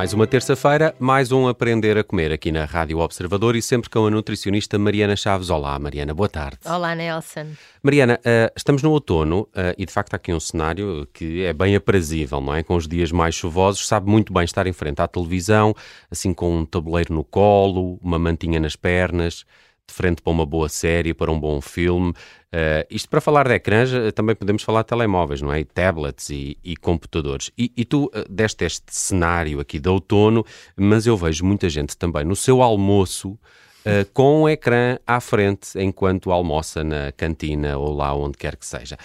Mais uma terça-feira, mais um Aprender a Comer aqui na Rádio Observador e sempre com a nutricionista Mariana Chaves. Olá, Mariana, boa tarde. Olá, Nelson. Mariana, uh, estamos no outono uh, e de facto há aqui um cenário que é bem aprazível, não é? Com os dias mais chuvosos, sabe muito bem estar em frente à televisão, assim com um tabuleiro no colo, uma mantinha nas pernas de frente para uma boa série, para um bom filme. Uh, isto para falar de ecrãs, eh, também podemos falar de telemóveis, não é? E tablets e, e computadores. E, e tu uh, deste este cenário aqui de outono, mas eu vejo muita gente também no seu almoço uh, com um ecrã à frente enquanto almoça na cantina ou lá onde quer que seja.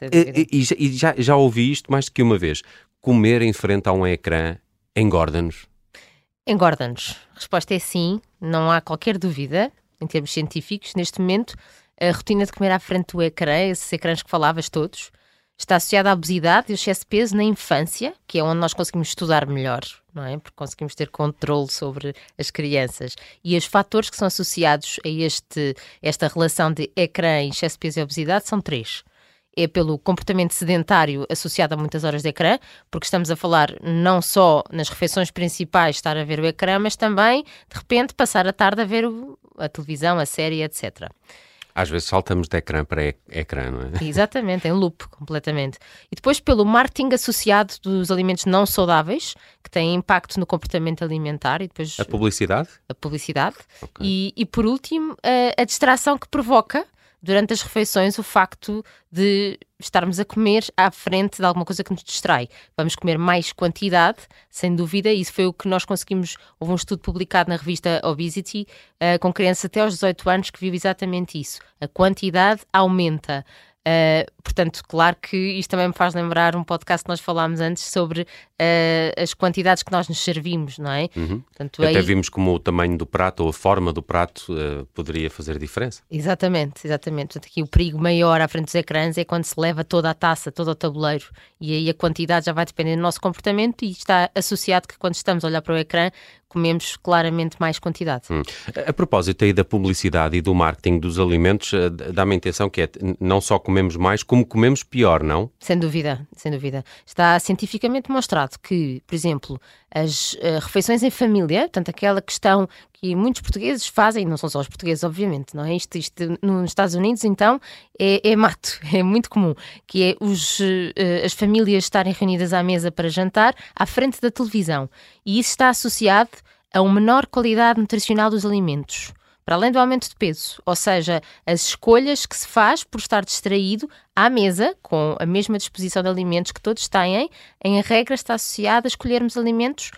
E, e, e já, já ouvi isto mais do que uma vez. Comer em frente a um ecrã engorda-nos? Engorda-nos. A resposta é sim, não há qualquer dúvida em termos científicos, neste momento, a rotina de comer à frente do ecrã, esses ecrãs que falavas todos, está associada à obesidade e ao excesso de peso na infância, que é onde nós conseguimos estudar melhor, não é? Porque conseguimos ter controle sobre as crianças. E os fatores que são associados a este, esta relação de ecrã, excesso de peso e obesidade são três é pelo comportamento sedentário associado a muitas horas de ecrã, porque estamos a falar não só nas refeições principais estar a ver o ecrã, mas também, de repente, passar a tarde a ver o, a televisão, a série, etc. Às vezes saltamos de ecrã para ecrã, não é? Exatamente, em loop, completamente. E depois pelo marketing associado dos alimentos não saudáveis, que têm impacto no comportamento alimentar. E depois, a publicidade? A publicidade. Okay. E, e por último, a, a distração que provoca durante as refeições o facto de estarmos a comer à frente de alguma coisa que nos distrai. Vamos comer mais quantidade, sem dúvida, isso foi o que nós conseguimos. Houve um estudo publicado na revista Obesity uh, com crianças até aos 18 anos que viu exatamente isso. A quantidade aumenta. Uh, portanto, claro que isto também me faz lembrar um podcast que nós falámos antes sobre uh, as quantidades que nós nos servimos, não é? Uhum. Portanto, Até aí... vimos como o tamanho do prato ou a forma do prato uh, poderia fazer diferença. Exatamente, exatamente. Portanto, aqui o perigo maior à frente dos ecrãs é quando se leva toda a taça, todo o tabuleiro, e aí a quantidade já vai depender do nosso comportamento e está associado que quando estamos a olhar para o ecrã comemos claramente mais quantidade. Hum. A propósito aí da publicidade e do marketing dos alimentos, eh, dá-me a intenção que é não só comemos mais, como comemos pior, não? Sem dúvida, sem dúvida. Está cientificamente mostrado que, por exemplo, as uh, refeições em família, portanto, aquela questão que muitos portugueses fazem, não são só os portugueses, obviamente, não é? Isto, isto nos Estados Unidos, então, é, é mato, é muito comum, que é os, uh, as famílias estarem reunidas à mesa para jantar à frente da televisão. E isso está associado a uma menor qualidade nutricional dos alimentos para além do aumento de peso, ou seja, as escolhas que se faz por estar distraído à mesa, com a mesma disposição de alimentos que todos têm, em regra está associada a escolhermos alimentos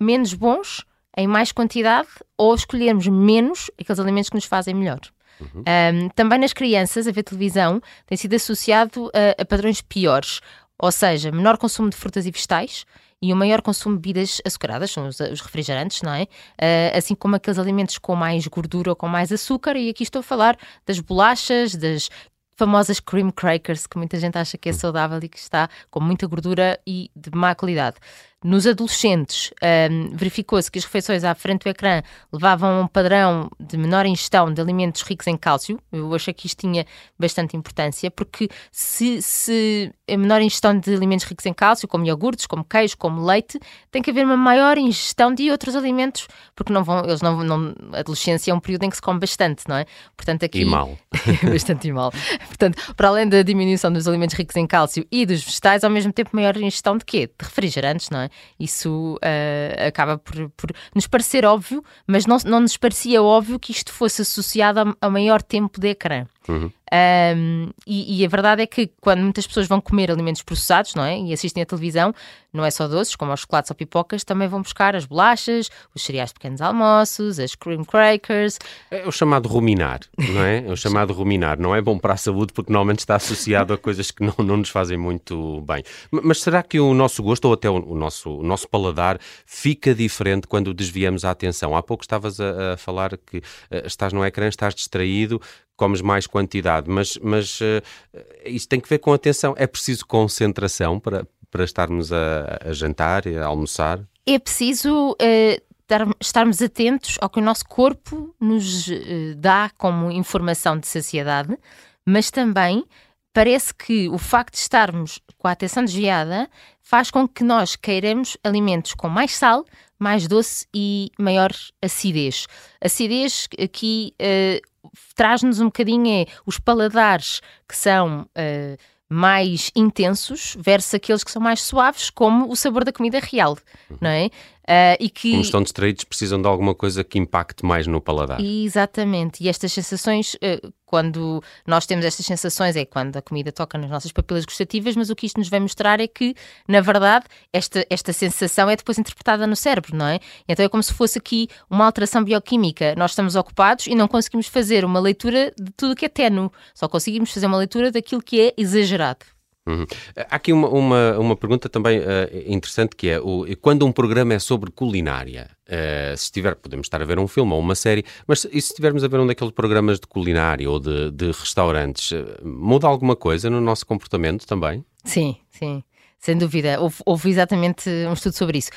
menos bons, em mais quantidade, ou escolhermos menos aqueles alimentos que nos fazem melhor. Uhum. Um, também nas crianças, a ver televisão tem sido associado a, a padrões piores, ou seja, menor consumo de frutas e vegetais, e o maior consumo de bebidas açucaradas, são os, refrigerantes, não é? Uh, assim como aqueles alimentos com mais gordura ou com mais açúcar, e aqui estou a falar das bolachas, das famosas cream crackers, que muita gente acha que é saudável e que está com muita gordura e de má qualidade. Nos adolescentes, um, verificou-se que as refeições à frente do ecrã levavam a um padrão de menor ingestão de alimentos ricos em cálcio. Eu achei que isto tinha bastante importância, porque se, se a menor ingestão de alimentos ricos em cálcio, como iogurtes, como queijo, como leite, tem que haver uma maior ingestão de outros alimentos, porque não vão, eles não, não a adolescência é um período em que se come bastante, não é? Portanto, aqui, e mal. bastante mal. Portanto, para além da diminuição dos alimentos ricos em cálcio e dos vegetais, ao mesmo tempo maior ingestão de quê? De refrigerantes, não é? Isso uh, acaba por, por, nos parecer óbvio, mas não, não nos parecia óbvio que isto fosse associado a, a maior tempo de ecrã. Uhum. Um, e, e, a verdade é que quando muitas pessoas vão comer alimentos processados, não é? E assistem à televisão, não é só doces, como os chocolates ou pipocas, também vão buscar as bolachas, os cereais de pequenos almoços, as cream crackers. É o chamado ruminar, não é? É o chamado ruminar. Não é bom para a saúde porque normalmente está associado a coisas que não, não nos fazem muito bem. Mas será que o nosso gosto ou até o, nosso, o nosso paladar fica diferente quando desviamos a atenção? Há pouco estavas a, a falar que uh, estás no ecrã, estás distraído, comes mais quantidade, mas, mas uh, tem que ver com atenção. É preciso concentração para, para estarmos a, a jantar e a almoçar? É preciso uh, dar, estarmos atentos ao que o nosso corpo nos uh, dá como informação de saciedade, mas também parece que o facto de estarmos com a atenção desviada faz com que nós queiramos alimentos com mais sal, mais doce e maior acidez. Acidez aqui uh, traz-nos um bocadinho é, os paladares que são uh, mais intensos versus aqueles que são mais suaves, como o sabor da comida real, uhum. não é? Uh, e que... Como estão distraídos, precisam de alguma coisa que impacte mais no paladar. Exatamente. E estas sensações, uh, quando nós temos estas sensações, é quando a comida toca nas nossas papilas gustativas, mas o que isto nos vai mostrar é que, na verdade, esta, esta sensação é depois interpretada no cérebro, não é? Então é como se fosse aqui uma alteração bioquímica. Nós estamos ocupados e não conseguimos fazer uma leitura de tudo que é ténue, só conseguimos fazer uma leitura daquilo que é exagerado. Uhum. Há aqui uma, uma, uma pergunta também uh, interessante que é o, quando um programa é sobre culinária, uh, se estiver, podemos estar a ver um filme ou uma série, mas se estivermos a ver um daqueles programas de culinária ou de, de restaurantes, uh, muda alguma coisa no nosso comportamento também? Sim, sim. Sem dúvida, houve, houve, exatamente um estudo sobre isso.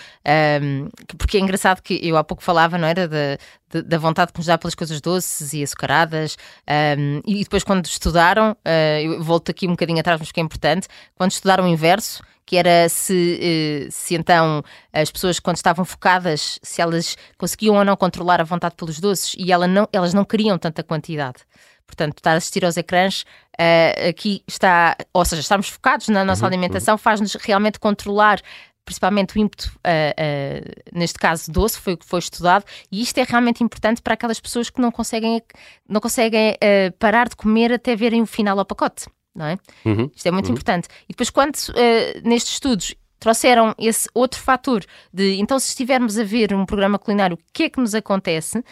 Um, porque é engraçado que eu há pouco falava, não era? Da, da vontade que nos dá pelas coisas doces e açucaradas. Um, e depois, quando estudaram, uh, eu volto aqui um bocadinho atrás, mas que é importante, quando estudaram o inverso, que era se, uh, se então as pessoas, quando estavam focadas, se elas conseguiam ou não controlar a vontade pelos doces e ela não, elas não queriam tanta quantidade. Portanto, estar a assistir aos ecrãs, uh, aqui está, ou seja, estarmos focados na nossa uhum, alimentação, uhum. faz-nos realmente controlar principalmente o ímpeto, uh, uh, neste caso doce, foi o que foi estudado, e isto é realmente importante para aquelas pessoas que não conseguem, não conseguem parar de comer até verem o final ao pacote. Não é? Uhum, Isto é muito uhum. importante. E depois, quando nestes estudos trouxeram esse outro fator de então, se estivermos a ver um programa culinário, o que é que nos acontece?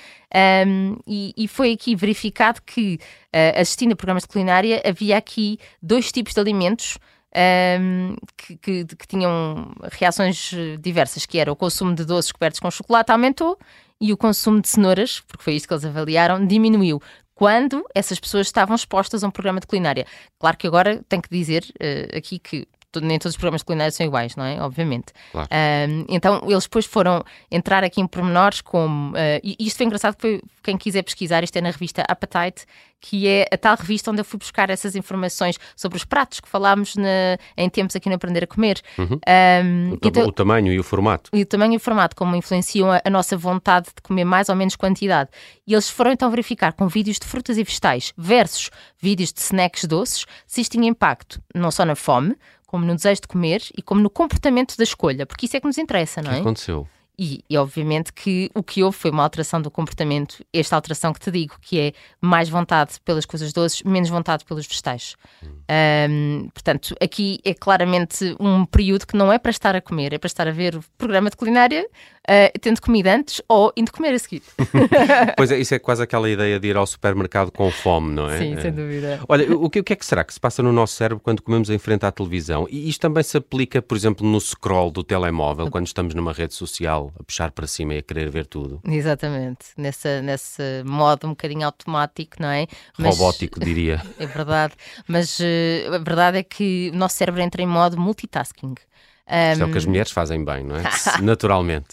Um, e, e, foi aqui verificado que, uh, assistindo a programas de culinária, havia aqui dois tipos de alimentos. Um, que, que, que, tinham reações diversas, que era o consumo de doces cobertos com chocolate aumentou e o consumo de cenouras, porque foi isto que eles avaliaram, diminuiu quando essas pessoas estavam expostas a um programa de culinária. Claro que agora tenho que dizer uh, aqui que nem todos os programas de culinária são iguais, não é? Obviamente. Claro. Um, então, eles depois foram entrar aqui em pormenores como. Uh, e isto foi engraçado, foi quem quiser pesquisar, isto é na revista Appetite, que é a tal revista onde eu fui buscar essas informações sobre os pratos que falámos na, em tempos aqui no Aprender a Comer. Uhum. Um, o, então, o, tamanho e o formato. E o tamanho e o formato, como influenciam a, a, nossa vontade de comer mais ou menos quantidade. E eles foram então verificar com vídeos de frutas e vegetais versus vídeos de snacks doces se isto tinha impacto não só na fome, como no desejo de comer e como no comportamento da escolha, porque isso é que nos interessa, não é? O que aconteceu? E, e, obviamente que o que houve foi uma alteração do comportamento, esta alteração que te digo, que é mais vontade pelas coisas doces, menos vontade pelos vegetais. Hum. Um, portanto, aqui é claramente um período que não é para estar a comer, é para estar a ver o programa de culinária uh, tendo comida antes ou indo comer a seguir. pois é, isso é quase aquela ideia de ir ao supermercado com fome, não é? Sim, sem dúvida. Olha, o que, o que é que será que se passa no nosso cérebro quando comemos em frente à televisão? E isto também se aplica, por exemplo, no scroll do telemóvel, quando estamos numa rede social a puxar para cima e a querer ver tudo. Exatamente, nessa, nesse modo um bocadinho automático, não é? Mas, Robótico, diria. É verdade, mas uh, a verdade é que o nosso cérebro entra em modo multitasking. Um... Isto é o que as mulheres fazem bem, não é? Naturalmente.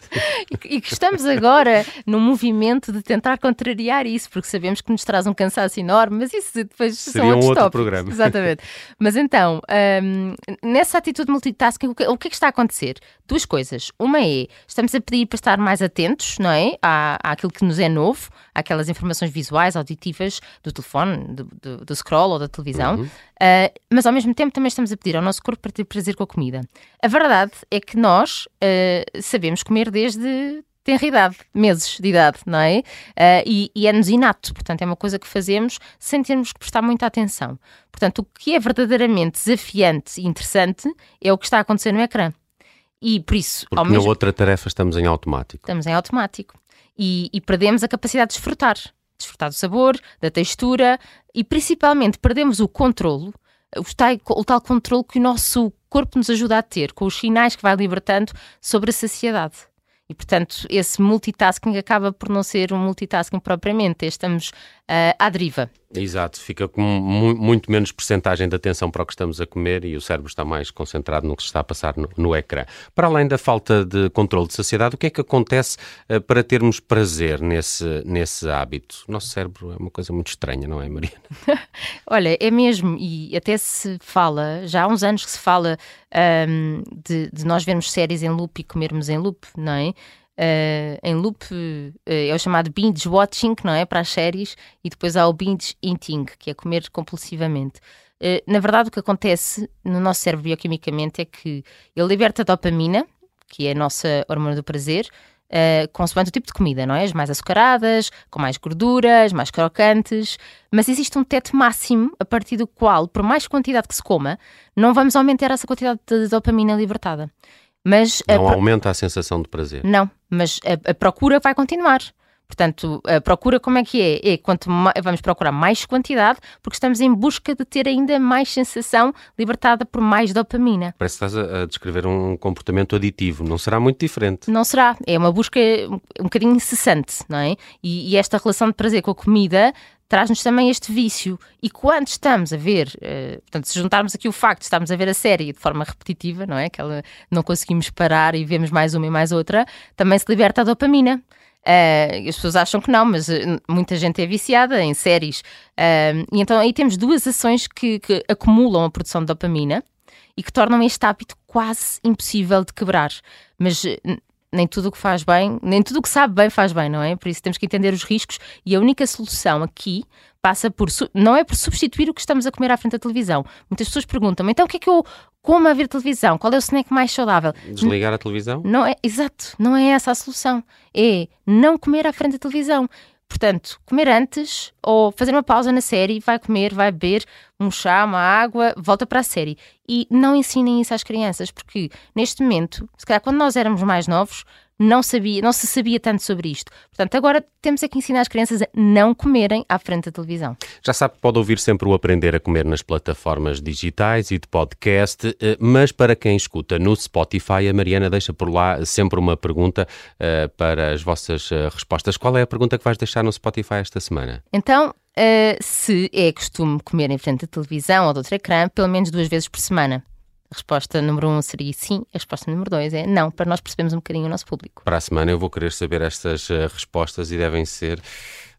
e que estamos agora num movimento de tentar contrariar isso, porque sabemos que nos traz um cansaço enorme, mas isso depois Seria são outro tópicos. programa. Exatamente. Mas então, um, nessa atitude multitasking, o que, o que é que está a acontecer? Duas coisas. Uma é, estamos a pedir para estar mais atentos, não é? À, àquilo que nos é novo, àquelas informações visuais, auditivas do telefone, do, do, do scroll ou da televisão. Uhum. Uh, mas ao mesmo tempo também estamos a pedir ao nosso corpo para ter prazer com a comida. A verdade é que nós uh, sabemos comer desde tenra idade, meses de idade, não é? Uh, e, e é-nos inato, portanto é uma coisa que fazemos sem termos que prestar muita atenção. Portanto, o que é verdadeiramente desafiante e interessante é o que está a acontecer no ecrã. E por isso, Porque ao mesmo... na outra tarefa estamos em automático. Estamos em automático. E, e perdemos a capacidade de desfrutar desfrutar do sabor, da textura e principalmente perdemos o controlo, o tal, o tal controle que o nosso corpo nos ajuda a ter, com os sinais que vai libertando sobre a saciedade. E, portanto, esse multitasking acaba por não ser um multitasking propriamente, estamos uh, à deriva. Exato, fica com muito menos percentagem de atenção para o que estamos a comer e o cérebro está mais concentrado no que está a passar no, no ecrã. Para além da falta de controle de saciedade, o que é que acontece uh, para termos prazer nesse, nesse hábito? O nosso cérebro é uma coisa muito estranha, não é, Mariana? Olha, é mesmo, e até se fala, já há uns anos que se fala um, de, de nós vermos séries em loop e comermos em loop, não é? Uh, em loop uh, é o chamado binge watching, não é? Para as séries, e depois há o binge eating, que é comer compulsivamente. Uh, na verdade, o que acontece no nosso cérebro bioquimicamente é que ele liberta dopamina, que é a nossa hormona do prazer, Uh, consoante o tipo de comida, não é? As mais açucaradas, com mais gorduras, mais crocantes, mas existe um teto máximo a partir do qual, por mais quantidade que se coma, não vamos aumentar essa quantidade de dopamina libertada. Mas não a... aumenta a sensação de prazer. Não, mas a, a, procura vai continuar. Portanto, a procura como é que é? É quanto mais, vamos procurar mais quantidade, porque estamos em busca de ter ainda mais sensação libertada por mais dopamina. Parece que estás a, descrever um comportamento aditivo, não será muito diferente. Não será, é uma busca um bocadinho incessante, não é? E, e esta relação de prazer com a comida traz-nos também este vício. E quando estamos a ver, uh, portanto, se juntarmos aqui o facto de estarmos a ver a série de forma repetitiva, não é? Que ela não conseguimos parar e vemos mais uma e mais outra, também se liberta a dopamina. Uh, as pessoas acham que não, mas uh, muita gente é viciada em séries. Uh, e então aí temos duas ações que, que, acumulam a produção de dopamina e que tornam este hábito quase impossível de quebrar. Mas nem tudo o que faz bem, nem tudo o que sabe bem faz bem, não é? Por isso temos que entender os riscos e a única solução aqui passa por não é por substituir o que estamos a comer à frente da televisão. Muitas pessoas perguntam então o que é que eu como a ver televisão? Qual é o snack mais saudável? Desligar a televisão? Não é, exato, não é essa a solução. É não comer à frente da televisão. Portanto, comer antes ou fazer uma pausa na série, vai comer, vai beber um chá, uma água, volta para a série. E não ensinem isso às crianças, porque neste momento, se calhar quando nós éramos mais novos, não, sabia, não se sabia tanto sobre isto. Portanto, agora temos é que ensinar as crianças a não comerem à frente da televisão. Já sabe, pode ouvir sempre o Aprender a Comer nas plataformas digitais e de podcast, eh, mas para quem escuta no Spotify, a Mariana deixa por lá sempre uma pergunta uh, para as vossas uh, respostas. Qual é a pergunta que vais deixar no Spotify esta semana? Então, uh, se é costume comer em frente da televisão ou de outro ecrã, pelo menos duas vezes por semana. A resposta número um seria sim, a resposta número dois é não, para nós percebermos um bocadinho o nosso público. Para a semana eu vou querer saber estas uh, respostas e devem ser.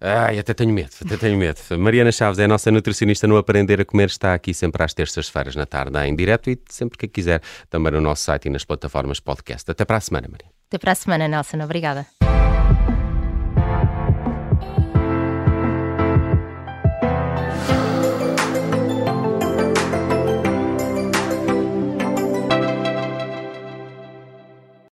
Ai, até tenho medo, até tenho medo. Mariana Chaves é a nossa nutricionista no Aprender a Comer, está aqui sempre às terças-feiras na tarde, em direto e sempre que quiser, também no nosso site e nas plataformas podcast. Até para a semana, Maria. Até para a semana, Nelson. Obrigada.